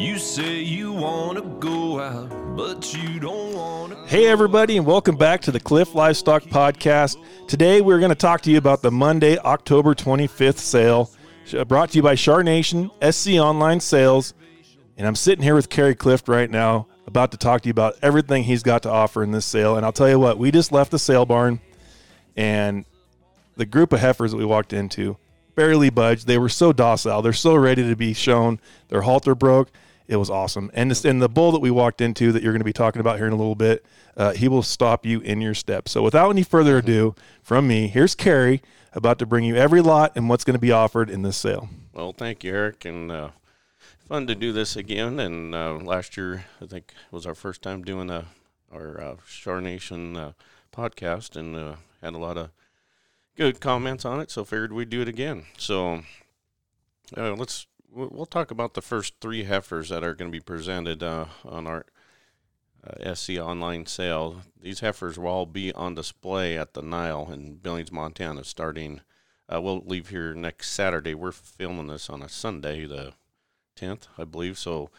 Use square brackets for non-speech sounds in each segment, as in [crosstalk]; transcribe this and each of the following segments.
You say you want to go out, but you don't want to. Hey, everybody, and welcome back to the Cliff Livestock Podcast. Today, we're going to talk to you about the Monday, October 25th sale brought to you by Char Nation, SC Online Sales. And I'm sitting here with Kerry Clift right now, about to talk to you about everything he's got to offer in this sale. And I'll tell you what, we just left the sale barn, and the group of heifers that we walked into barely budged. They were so docile. They're so ready to be shown. Their halter broke. It was awesome. And, this, and the bull that we walked into that you're going to be talking about here in a little bit, uh, he will stop you in your steps. So without any further ado, from me, here's Kerry about to bring you every lot and what's going to be offered in this sale. Well, thank you, Eric, and uh, fun to do this again. And uh, last year, I think was our first time doing a, our uh, Char Nation uh, podcast, and uh, had a lot of good comments on it. So figured we'd do it again. So uh, let's we'll talk about the first three heifers that are going to be presented uh, on our uh, SC online sale. These heifers will all be on display at the Nile in Billings, Montana, starting. Uh, we'll leave here next Saturday. We're filming this on a Sunday, the 10th, I believe. So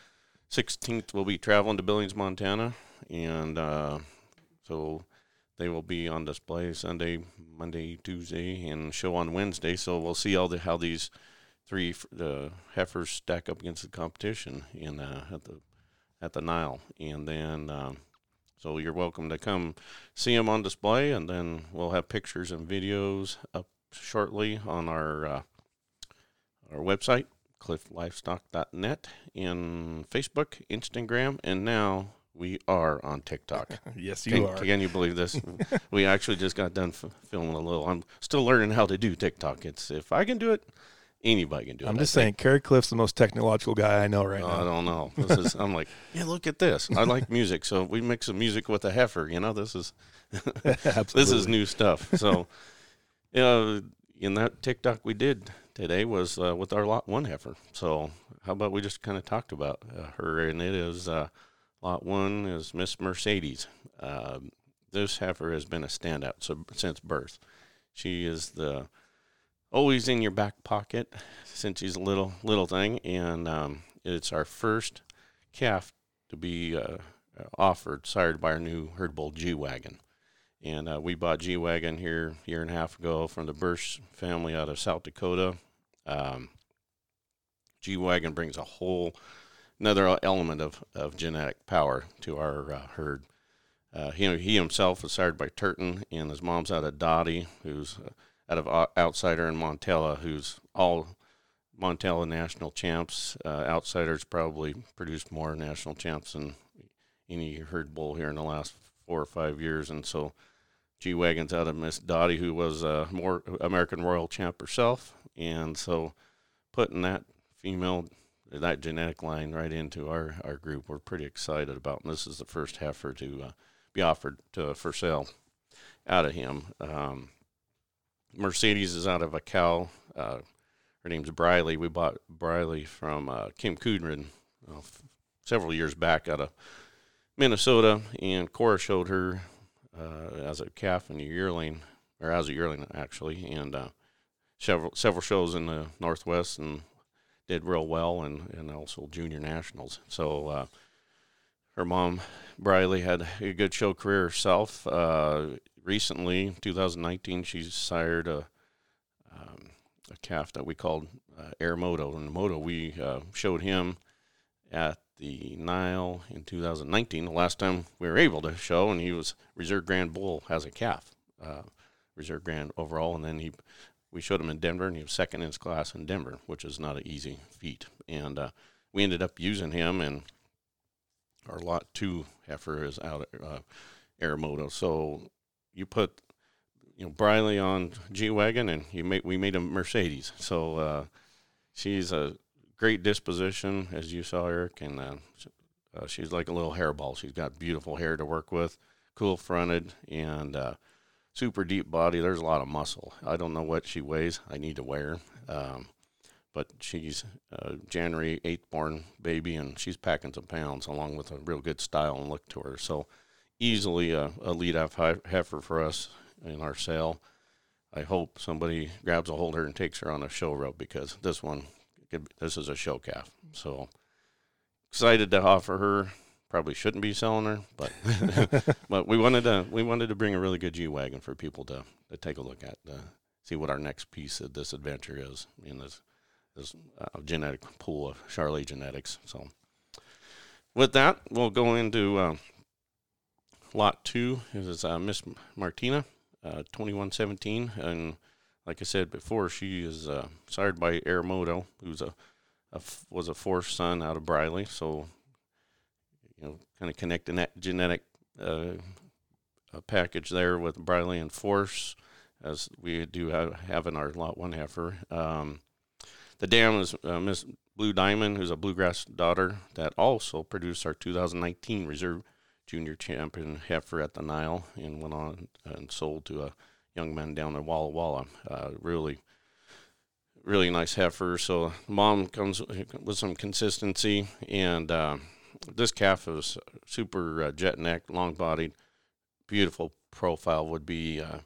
16th, we'll be traveling to Billings, Montana, and uh, so they will be on display Sunday, Monday, Tuesday, and show on Wednesday. So we'll see all the how these three uh, heifers stack up against the competition in uh, at the at the Nile, and then um, so you're welcome to come see them on display, and then we'll have pictures and videos up shortly on our uh, our website clifflivestock.net and Facebook, Instagram, and now we are on TikTok. [laughs] yes, you can, are. Can you believe this? [laughs] we actually just got done f- filming a little. I'm still learning how to do TikTok. It's if I can do it, anybody can do it. I'm just saying, Kerry Cliff's the most technological guy I know right Oh, now. I don't know. This is. I'm like, [laughs] yeah. Look at this. I like music, so we mix some music with a heifer. You know, this is [laughs] this is new stuff. So, [laughs] you know, in that TikTok we did today was uh, with our lot one heifer. So, how about we just kind of talked about uh, her, and it is uh, lot one is Miss Mercedes. Um this heifer has been a standout so, since birth. She is the always in your back pocket since he's a little little thing, and um, it's our first calf to be uh, offered, sired by our new herd bull G wagon. And uh, we bought G wagon here a year and a half ago from the Bursch family out of South Dakota. Um, G wagon brings a whole another element of, of genetic power to our uh, herd. Uh, he, he himself was sired by Turton, and his mom's out of Dottie, who's out of Outsider and Montella, who's all Montella national champs. Uh, Outsiders probably produced more national champs than any herd bull here in the last four or five years, and so G Wagon's out of Miss Dottie, who was a more American Royal champ herself, and so putting that female that genetic line right into our, our group, we're pretty excited about. And this is the first heifer to uh, be offered to, for sale out of him. Um, Mercedes is out of a cow. Uh, her name's Briley. We bought Briley from uh, Kim Kudrin uh, several years back out of Minnesota, and Cora showed her uh, as a calf and a yearling, or as a yearling actually, and uh, several several shows in the Northwest and did real well, and, and also junior nationals. So uh, her mom, Briley, had a good show career herself. Uh, recently, 2019, she sired a um, a calf that we called uh, Air Moto. And Moto, we uh, showed him at the Nile in 2019, the last time we were able to show, and he was Reserve Grand Bull as a calf, uh, Reserve Grand overall, and then he we showed him in Denver, and he was second in his class in Denver, which is not an easy feat. And uh, we ended up using him, and our lot two heifer is out at uh, Aeromoto. So you put you know Briley on G wagon, and you made we made a Mercedes. So uh, she's a great disposition, as you saw, Eric, and uh, uh, she's like a little hairball. She's got beautiful hair to work with, cool fronted, and uh, super deep body. There's a lot of muscle. I don't know what she weighs. I need to weigh her. Um, but she's a January 8th born baby, and she's packing some pounds along with a real good style and look to her. So easily a, a lead off heifer for us in our sale. I hope somebody grabs a hold of her and takes her on a show rope because this one, this is a show calf. So excited to offer her. Probably shouldn't be selling her, but [laughs] but we wanted to we wanted to bring a really good G wagon for people to, to take a look at, uh, see what our next piece of this adventure is in this this uh, genetic pool of Charolais genetics. So with that, we'll go into uh, lot two. Is uh, Miss Martina, uh, twenty one seventeen, and like I said before, she is uh, sired by Aramoto, who's a, was a Force son out of Briley. So you know, kind of connecting that genetic uh, package there with Briley and Force, as we do have, have in our lot one heifer. Um, the dam is uh, Miss Blue Diamond, who's a bluegrass daughter that also produced our 2019 Reserve Junior Champion heifer at the Nile and went on and sold to a young man down in Walla Walla. Uh, really, really nice heifer. So mom comes with some consistency and. Uh, this calf is super uh, jet neck, long bodied, beautiful profile. Would be uh,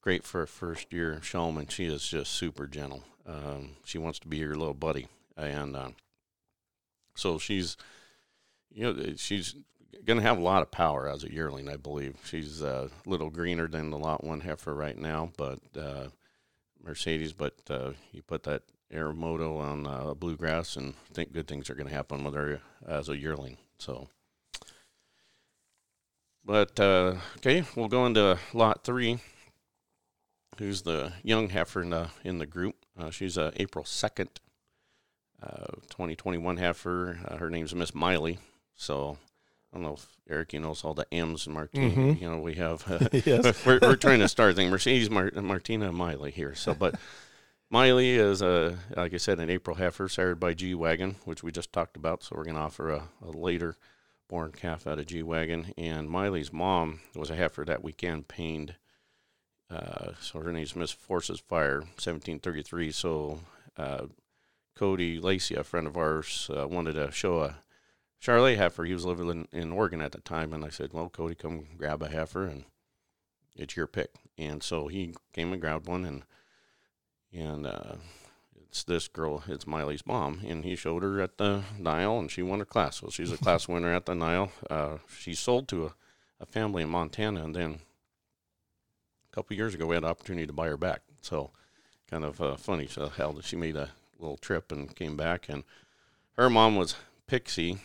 great for a first year showman. She is just super gentle. Um, she wants to be your little buddy, and uh, so she's, you know, she's going to have a lot of power as a yearling. I believe she's uh, a little greener than the lot one heifer right now, but uh, Mercedes. But uh, you put that Aramoto on uh, bluegrass, and think good things are going to happen with her as a yearling. So, but uh, okay, we'll go into lot three. Who's the young heifer in the in the group? Uh, she's a April second, twenty twenty one heifer. Her name's Miss Miley. So I don't know if Eric, you knows all the M's and Martina. Mhm. You know, we have. [laughs] [laughs] yes. we're, we're trying to [laughs] start things. Mercedes Mar- Martina Miley here. So, but Miley is a like I said, an April heifer sired by G Wagon, which we just talked about. So we're going to offer a, a later born calf out of G Wagon. And Miley's mom was a heifer that weekend pained. Uh, so her name's Miss Forces Fire, 1733. So uh, Cody Lacey, a friend of ours, uh, wanted to show a Charolais heifer. He was living in, in Oregon at the time, and I said, "Well, Cody, come grab a heifer, and it's your pick." And so he came and grabbed one, and and uh, it's this girl, it's Miley's mom, and he showed her at the Nile, and she won her class. So she's a [laughs] class winner at the Nile. Uh, she sold to a, a family in Montana, and then a couple years ago we had the opportunity to buy her back. So kind of uh, funny. So how she made a little trip and came back, and her mom was Pixie,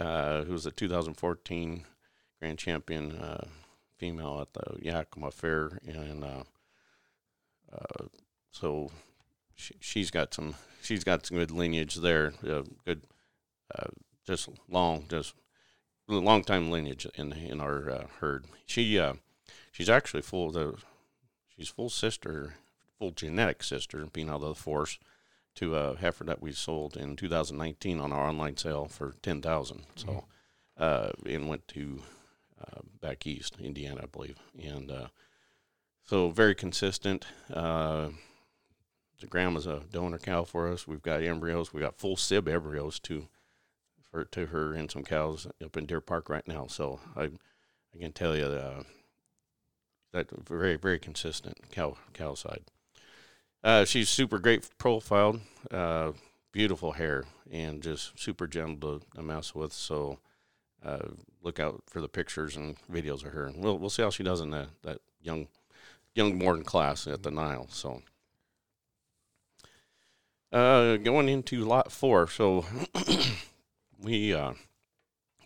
uh, who was a 2014 grand champion uh, female at the Yakima Fair, and uh, uh, so she, she's got some she's got some good lineage there, uh, good, uh, just long, just long time lineage in in our herd. She she's actually full the she's full sister, full genetic sister, being out of the force to a heifer that we sold in 2019 on our online sale for 10,000. So, uh, and went to uh, back east, Indiana, I believe, and uh, so very consistent. Uh, the grandma's a donor cow for us. We've got embryos. We got full sib embryos to for to her and some cows up in Deer Park right now. So I I can tell you uh, that very very consistent cow cow side. Uh, she's super great profiled, uh, beautiful hair, and just super gentle to, mess with. So uh, look out for the pictures and videos of her. We'll we'll see how she does in that that young young born class at the Nile. So uh, going into lot four, so [coughs] we uh,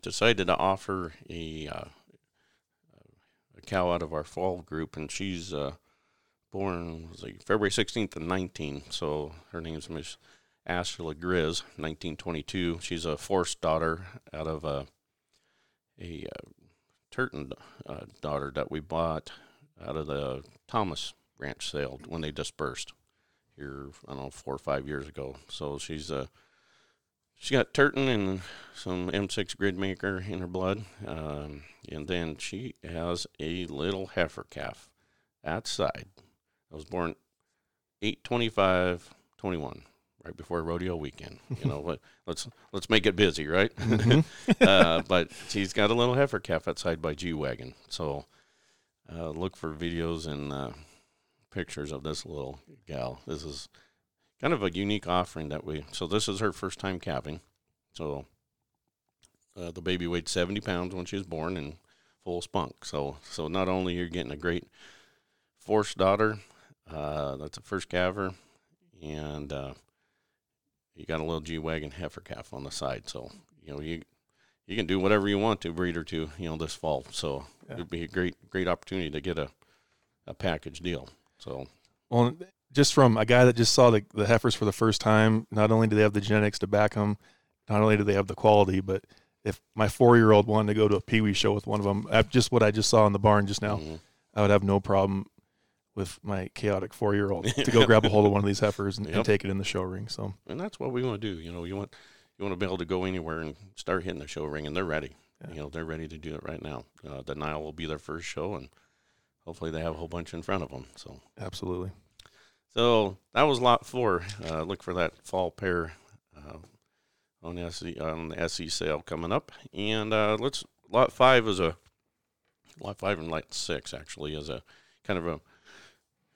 decided to offer a uh, a cow out of our fall group, and she's born was like February 16th and 19. So her name's Miss Ashla Grizz, 1922. She's a Force daughter out of a a uh, Turton uh, daughter that we bought out of the Thomas ranch sale when they dispersed here. I don't know four or five years ago. So she's uh she got Turton and some M6 grid maker in her blood, um, and then she has a little heifer calf outside. I was born 825 21 right before rodeo weekend. You know what? [laughs] Let's let's make it busy, right? [laughs] [laughs] uh, but she's got a little heifer calf outside by G wagon. So uh, look for videos and uh, pictures of this little gal. This is kind of a unique offering that we. So this is her first time calving. So uh, the baby weighed 70 pounds when she was born and full spunk. So so not only you're getting a great force daughter, uh, that's a first calver, and uh, you got a little G wagon heifer calf on the side. So you know you you can do whatever you want to breed her to you know this fall. So Yeah. it'd be a great great opportunity to get a a package deal. So Well, just from a guy that just saw the, the heifers for the first time, not only do they have the genetics to back them, not only do they have the quality, but if my four year old wanted to go to a Pee Wee show with one of them, just what I just saw in the barn just now, mhm. I would have no problem with my chaotic four year old to go [laughs] grab a hold of one of these heifers and, and take it in the show ring. So, and that's what we want to do. You know, you want you want to be able to go anywhere and start hitting the show ring, and they're ready. Yeah. You know, they're ready to do it right now. Uh, the Nile will be their first show, and hopefully they have a whole bunch in front of them. So, absolutely. so that was lot four. Uh, look for that fall pair uh, on SC on the SC sale coming up, and uh, let's lot five is a lot five and lot six actually is a kind of a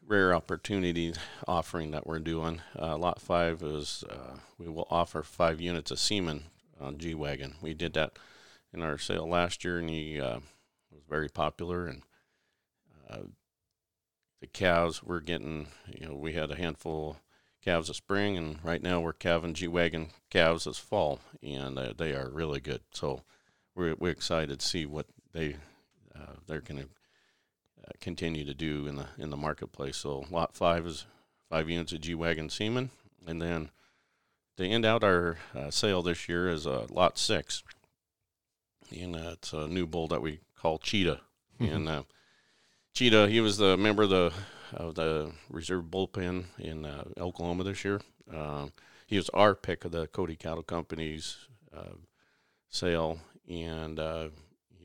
rare opportunity offering that we're doing. Uh, lot five is uh, we will offer five units of semen on G wagon. We did that in our sale last year, and he uh, was very popular. And uh, the cows we're getting, you know, we had a handful calves this spring, and right now we're calving G wagon calves this fall, and uh, they are really good. So we're we're excited to see what they uh, they're going to continue to do in the in the marketplace. So lot five is five units of G wagon semen, and then to end out our uh, sale this year is uh, lot six, and uh, it's a new bull that we call Cheetah. [laughs] and uh, Cheetah, he was the member of the of the reserve bullpen in uh, Oklahoma this year. Um, he was our pick of the Cody Cattle Company's uh, sale, and uh,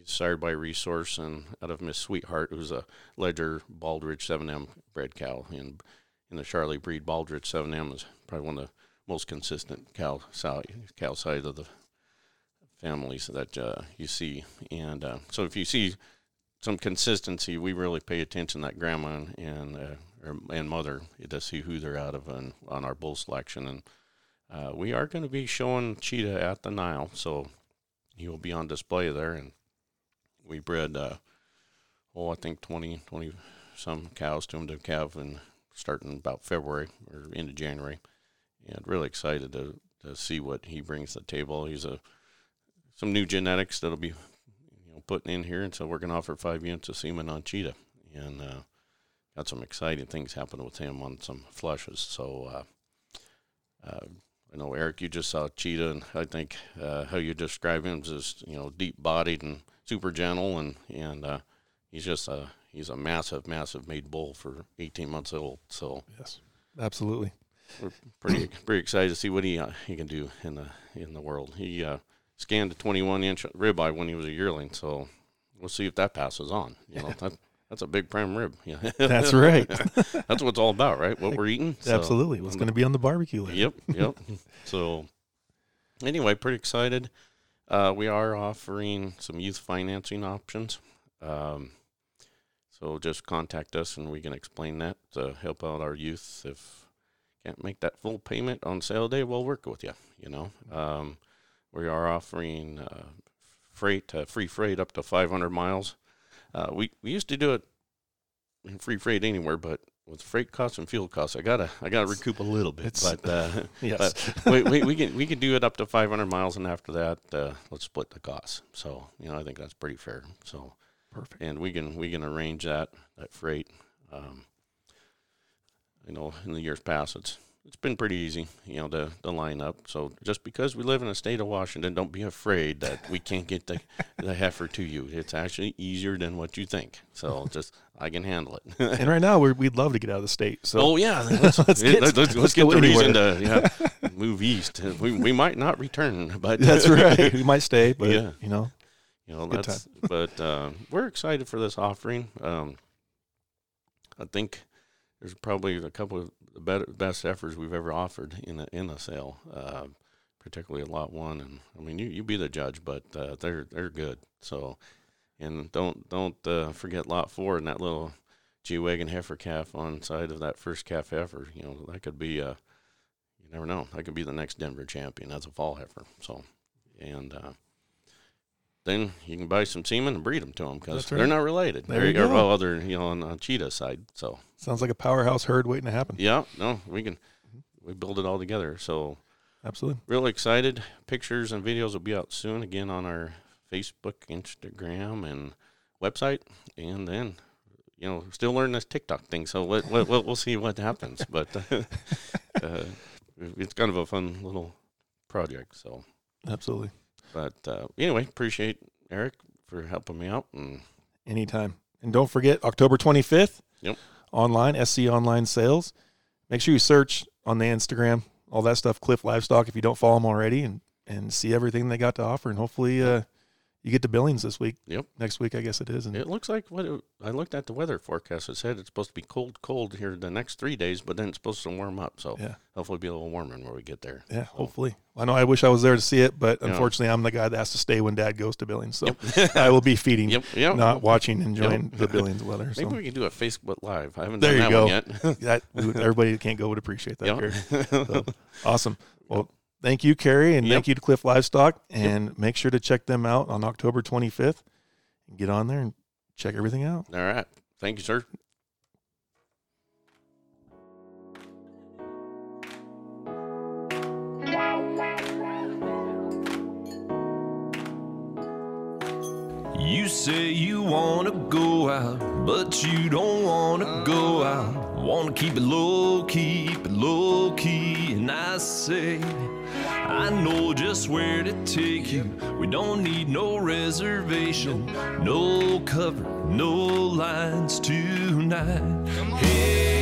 he's sired by Resource and out of Miss Sweetheart, who's a Ledger Baldridge 7M bred cow. And in the Charolais breed, Baldridge 7M is probably one of the most consistent cow cow side of the families that uh, you see. And uh, so if you see some consistency, we really pay attention that grandma and uh, or, and mother to see who they're out of on, on our bull selection. And uh, we are going to be showing cheetah at the Nile, so he will be on display there. And we bred, uh, oh, I think 20, 20 some cows to him to calve and starting about February or into January. And really excited to, to see what he brings to the table. He's a some new genetics that'll be you know putting in here, and so we're going to offer five units of semen on cheetah, and uh, got some exciting things happening with him on some flushes. So uh, uh, I know Eric, you just saw cheetah, and I think uh, how you describe him is just you know deep bodied and super gentle, and and uh, he's just a he's a massive, massive made bull for 18 months old. So Yes, absolutely. We're pretty pretty excited to see what he uh, he can do in the in the world. He uh, scanned a 21 inch ribeye when he was a yearling, so we'll see if that passes on. You know, that, that's a big prime rib. Yeah, [laughs] That's right. [laughs] that's what it's all about, right? What we're eating. So- Absolutely. What's going to be on the barbecue later? Yep, yep. [laughs] so anyway, pretty excited. Uh, we are offering some youth financing options. Um, so just contact us and we can explain that to help out our youth. If can't make that full payment on sale day, we'll work with you. You know, um, we are offering uh, freight, uh, free freight up to 500 miles. Uh, we we used to do it in free freight anywhere, but with freight costs and fuel costs, I gotta I gotta recoup a little bit. It's- But uh, [laughs] Yes. we, we, we can we can do it up to 500 miles, and after that, uh, let's split the costs. So you know, I think that's pretty fair. So Perfect. and we can we can arrange that that freight. Um, you know, in the years past, it's it's been pretty easy, you know, to, to line up. So just because we live in a state of Washington, don't be afraid that we can't get the the heifer to you. It's actually easier than what you think. So just I can handle it. [laughs] And right now, we're, we'd love to get out of the state. So Oh yeah, [laughs] let's, Let's get- let's, let's, let's get the reason to yeah, [laughs] move east. We, we might not return, but that's right. We might stay, but Yeah. you know, You know, Good that's but uh, we're excited for this offering. Um, I think there's probably a couple of the better, best efforts we've ever offered in a, in a sale, uh, particularly at lot one. And I mean, you, you be the judge, but uh, they're they're good. So, and don't don't uh, forget lot four and that little G wagon heifer calf on side of that first calf heifer. You know, that could be uh, you never know. That could be the next Denver champion as a fall heifer. So, and uh, then you can buy some semen and breed them to them because That's they're not related. There They're- you go. Well, other you know on the cheetah side. So Sounds like a powerhouse herd waiting to happen. yeah, no, we can we build it all together. So Absolutely. Real excited. Pictures and videos will be out soon again on our Facebook, Instagram, and website. And then, you know, still learning this TikTok thing. So we'll, we'll, we'll see what happens. [laughs] But [laughs] uh, it's kind of a fun little project. So, Absolutely. But uh, anyway, appreciate Eric for helping me out. And Anytime. And don't forget October 25th. Yep. Online, SC Online Sales. Make sure you search on the Instagram, all that stuff, Cliff Livestock, if you don't follow them already, and, and see everything they got to offer. And hopefully uh, you get to Billings this week. Yep. Next week, I guess it is. And it looks like what it, I looked at the weather forecast. It said it's supposed to be cold, cold here the next three days, but then it's supposed to warm up. So Yeah. hopefully be a little warmer when we get there. yeah, hopefully. I know I wish I was there to see it, but Yeah. unfortunately, I'm the guy that has to stay when dad goes to Billings. So [laughs] I will be feeding, Yep. Yep. not watching, enjoying the Billings weather. Maybe we can do a Facebook Live. I haven't There done you that go. one yet. that, [laughs] everybody that can't go would appreciate that. Yep. [laughs] So, awesome. Well, thank you, Kerry, and Yep. thank you to Cliff Livestock. And make sure to check them out on October 25th. And get on there and check everything out. All right. Thank you, sir. You say you wanna go out, but you don't wanna go out. Wanna keep it low, keep it low key. And I say, I know just where to take you. We don't need no reservation, no cover, no lines tonight. Hey,